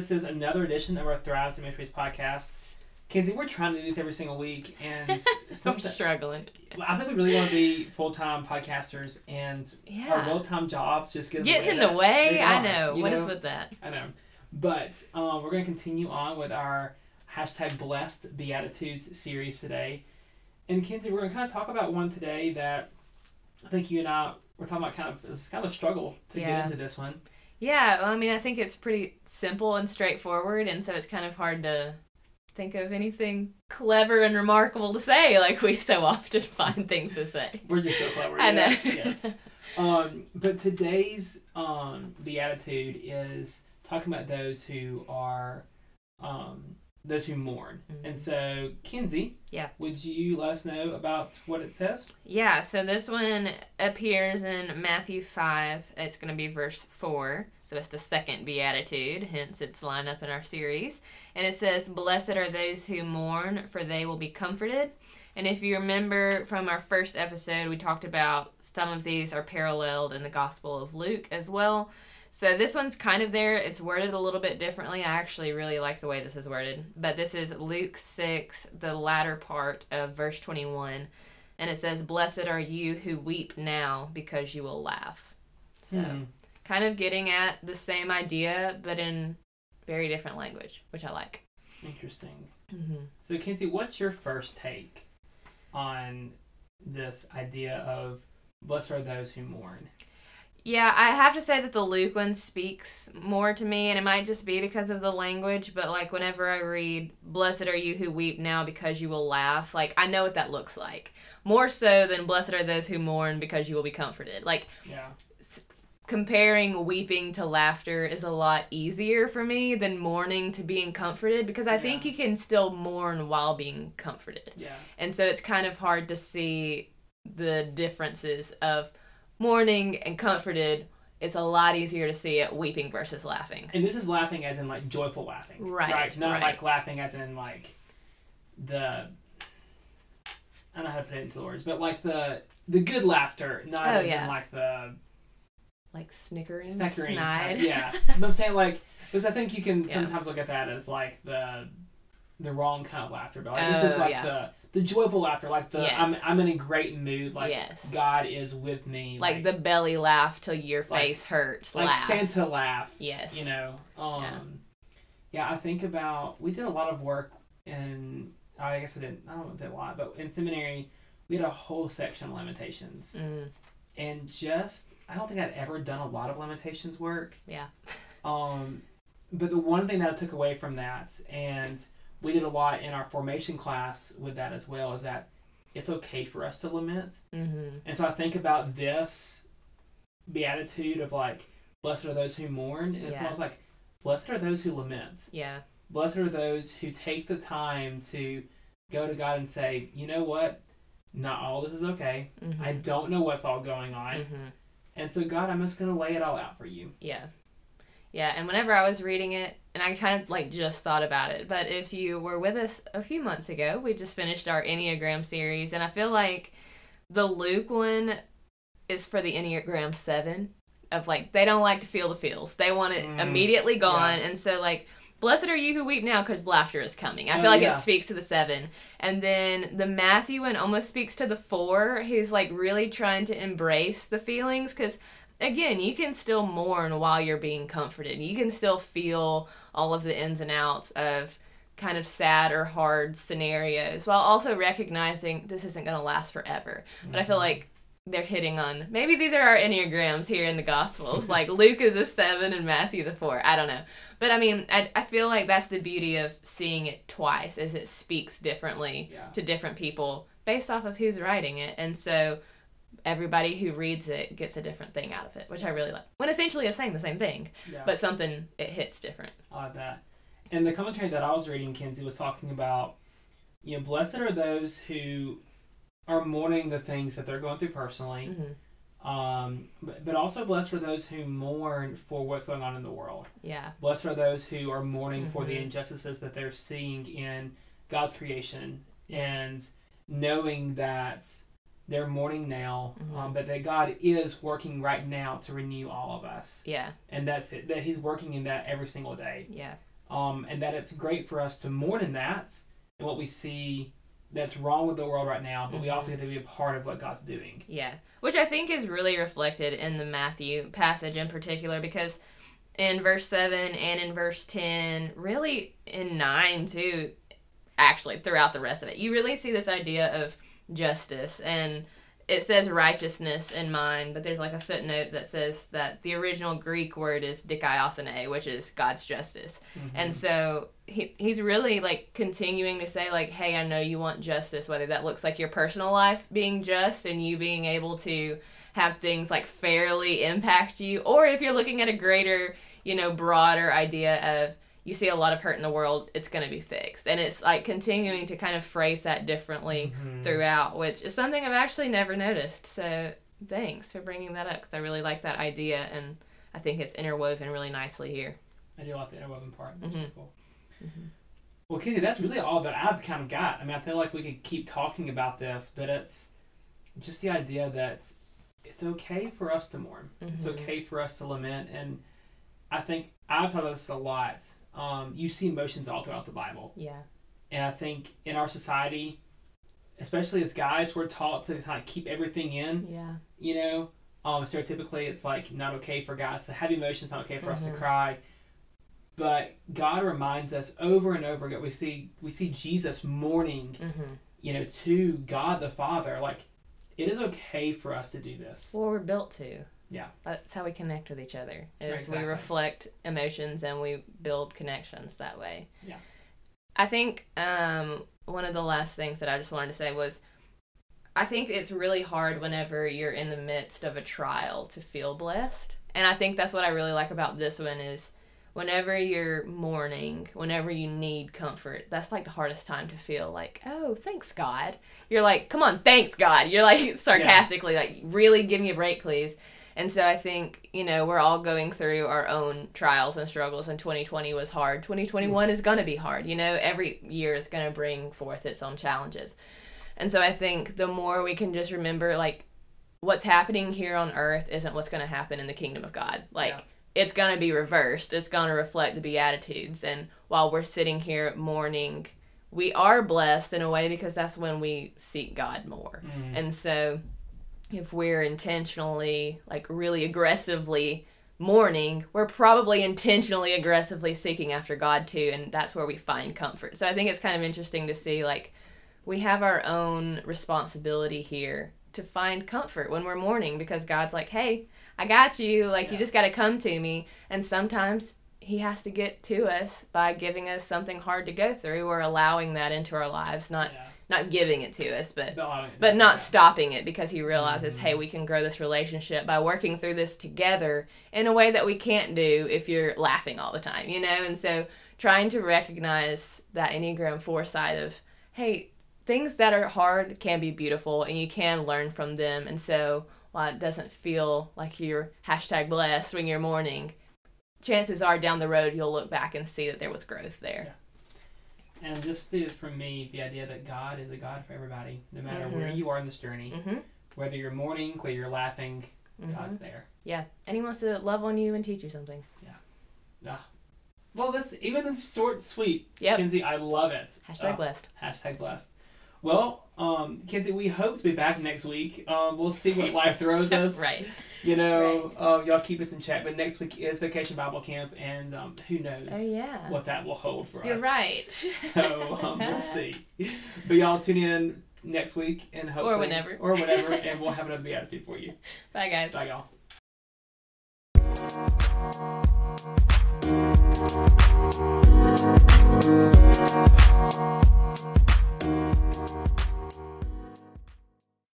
This is another edition of our Thrive to Ministries podcast. Kenzie, we're trying to do this every single week, and I'm struggling. I think we really want to be full time podcasters, and our Yeah. full time jobs just get Getting in of the way? I know. you What is know? with that? I know. But um, we're going to continue on with our hashtag blessed beatitudes series today. And Kenzie, we're going to kind of talk about one today that I think you and I were talking about kind of it's kind of a struggle to Yeah. get into this one. Yeah, well, I mean, I think it's pretty simple and straightforward, and so it's kind of hard to think of anything clever and remarkable to say, like we so often find things to say. We're just so clever. I know. yes. Um, but today's um, beatitude is talking about those who are um, those who mourn. Mhm. And so, Kenzie, Yeah. would you let us know about what it says? Yeah, so this one appears in Matthew 5. It's going to be verse 4. So it's the second beatitude, hence its line up in our series. And it says, Blessed are those who mourn, for they will be comforted. And if you remember from our first episode, we talked about some of these are paralleled in the Gospel of Luke as well. So this one's kind of there. It's worded a little bit differently. I actually really like the way this is worded. But this is Luke 6, the latter part of verse 21 and it says, "Blessed are you who weep now, because you will laugh." So, Hmm. kind of getting at the same idea, but in very different language, which I like. Interesting. Mm-hmm. So, Kenzie, what's your first take on this idea of blessed are those who mourn? Yeah, I have to say that the Luke one speaks more to me, and it might just be because of the language, but like whenever I read, Blessed are you who weep now because you will laugh, like I know what that looks like. More so than Blessed are those who mourn because you will be comforted. Like Yeah. comparing weeping to laughter is a lot easier for me than mourning to being comforted because I think you can still mourn while being comforted. Yeah. And so it's kind of hard to see the differences of mourning and comforted. It's a lot easier to see it weeping versus laughing. And this is laughing as in like joyful laughing. Right, right? Not right. like laughing as in like the I don't know how to put it into words, but like the the good laughter, not Oh, as yeah. in like the Like snickering, snickering. snide. type- Yeah. but I'm saying like because I think you can Yeah. sometimes look at that as like the the wrong kind of laughter, but like this is Oh, like yeah. the the joyful laughter, like the I'm I'm in a great mood, like Yes. God is with me, like, the belly laugh till your Like- face hurts. like laugh. Santa laugh. Yes. You know. Um Yeah. yeah. I think about we did a lot of work in I guess I didn't I don't want to say a lot, but in seminary we had a whole section on lamentations. Mm, And just I don't think I'd ever done a lot of lamentations work. yeah. Um but the one thing that I took away from that and we did a lot in our formation class with that as well is that it's okay for us to lament. Mm-hmm. And so I think about this beatitude of like, blessed are those who mourn. And it's Yeah. almost like, blessed are those who lament. Yeah. Blessed are those who take the time to go to God and say, you know what? Not all this is okay. Mm-hmm. I don't know what's all going on. mm-hmm. And so, God, I'm just going to lay it all out for you. Yeah. Yeah, and whenever I was reading it, and I kind of like just thought about it, but if you were with us a few months ago, we just finished our Enneagram series, and I feel like the Luke one is for the Enneagram 7 of like, they don't like to feel the feels. They want it Mm, immediately gone, and so like, Blessed are you who weep now because laughter is coming. I Oh, feel like yeah. it speaks to the seven. And then the Matthew one almost speaks to the four, who's like really trying to embrace the feelings because again, you can still mourn while you're being comforted. You can still feel all of the ins and outs of kind of sad or hard scenarios while also recognizing this isn't going to last forever. But I feel mm-hmm. like they're hitting on maybe these are our enneagrams here in the gospels like luke is a seven and matthew's a four i don't know but i mean I, I feel like that's the beauty of seeing it twice as it speaks differently Yeah. to different people based off of who's writing it and so everybody who reads it gets a different thing out of it which i really like when essentially it's saying the same thing Yeah. but something it hits different I like that. And the commentary that I was reading, Kenzie, was talking about, you know, blessed are those who are mourning the things that they're going through personally. hmm Um, but, but also blessed are those who mourn for what's going on in the world. yeah Blessed are those who are mourning for the Mhm. injustices that they're seeing in God's creation and knowing that they're mourning now, Mhm. um, but that God is working right now to renew all of us. yeah And that's it, that He's working in that every single day. yeah um, and that it's great for us to mourn in that and what we see that's wrong with the world right now, but we also get to be a part of what God's doing. Yeah, which I think is really reflected in the Matthew passage in particular because in verse 7 and in verse 10, really in 9 too, actually throughout the rest of it, you really see this idea of justice and it says righteousness in mine, but there's like a footnote that says that the original Greek word is dikaiosune, which is God's justice. Mm-hmm. And so he, he's really like continuing to say like, hey, I know you want justice, whether that looks like your personal life being just and you being able to have things like fairly impact you, or if you're looking at a greater, you know, broader idea of you see a lot of hurt in the world, it's going to be fixed. And it's like continuing to kind of phrase that differently Mhm. throughout, which is something I've actually never noticed. So thanks for bringing that up because I really like that idea and I think it's interwoven really nicely here. I do like the interwoven part. That's Mhm. really cool. Mhm. Well, Kinsey, that's really all that I've kind of got. I mean, I feel like we could keep talking about this, but it's just the idea that it's okay for us to mourn. It's Mhm. okay for us to lament, and I think I've talked about this a lot. Um, you see emotions all throughout the Bible, Yeah. and I think in our society, especially as guys, we're taught to kind of keep everything in. Yeah. you know um stereotypically it's like not okay for guys to have emotions not okay for us to Mhm. cry but god reminds us over and over again we see we see jesus mourning Mm-hmm. you know to god the father like it is okay for us to do this Well, we're built to. Yeah. That's how we connect with each other. Is Exactly. we reflect emotions and we build connections that way. Yeah. I think um, one of the last things that I just wanted to say was I think it's really hard whenever you're in the midst of a trial to feel blessed. And I think that's what I really like about this one is whenever you're mourning, whenever you need comfort, that's like the hardest time to feel like, oh, thanks God. You're like, come on, thanks God. You're like sarcastically like, really give me a break, please. And so I think, you know, we're all going through our own trials and struggles, and 2020 was hard. 2021 is going to be hard. You know, every year is going to bring forth its own challenges. And so I think the more we can just remember, like, what's happening here on earth isn't what's going to happen in the kingdom of God. Like, Yeah. it's going to be reversed, it's going to reflect the Beatitudes. And while we're sitting here mourning, we are blessed in a way because that's when we seek God more. Mm. And so if we're intentionally, like really aggressively mourning, we're probably intentionally aggressively seeking after God too, and that's where we find comfort. So I think it's kind of interesting to see like we have our own responsibility here to find comfort when we're mourning because God's like, "Hey, I got you. Like you just got to come to me." And sometimes he has to get to us by giving us something hard to go through or allowing that into our lives, not yeah. Not giving it to us, but But, uh, but not yeah. stopping it because he realizes, Mhm. hey, we can grow this relationship by working through this together in a way that we can't do if you're laughing all the time, you know? And so trying to recognize that Enneagram 4 side of, hey, things that are hard can be beautiful and you can learn from them. And so while it doesn't feel like you're hashtag blessed when you're mourning, chances are down the road you'll look back and see that there was growth there. And just the, for me the idea that god is a god for everybody no matter where Mhm. you are in this journey Mm-hmm. whether you're mourning whether you're laughing god's there Yeah. And he wants to love on you and teach you something. Yeah. Yeah. Well this even the short sweet Yep. kinsey i love it Hashtag Uh, blessed. Hashtag blessed. Well, um, Kinsey, we hope to be back next week. Um, we'll see what life throws us. right. You know, Right. um, y'all keep us in check. But next week is Vacation Bible Camp, and um, who knows Oh yeah. what that will hold for us. You're right. So um, we'll see. But y'all tune in next week and hope or whenever. or whenever, and we'll have another beatitude for you. Bye guys. Bye, y'all.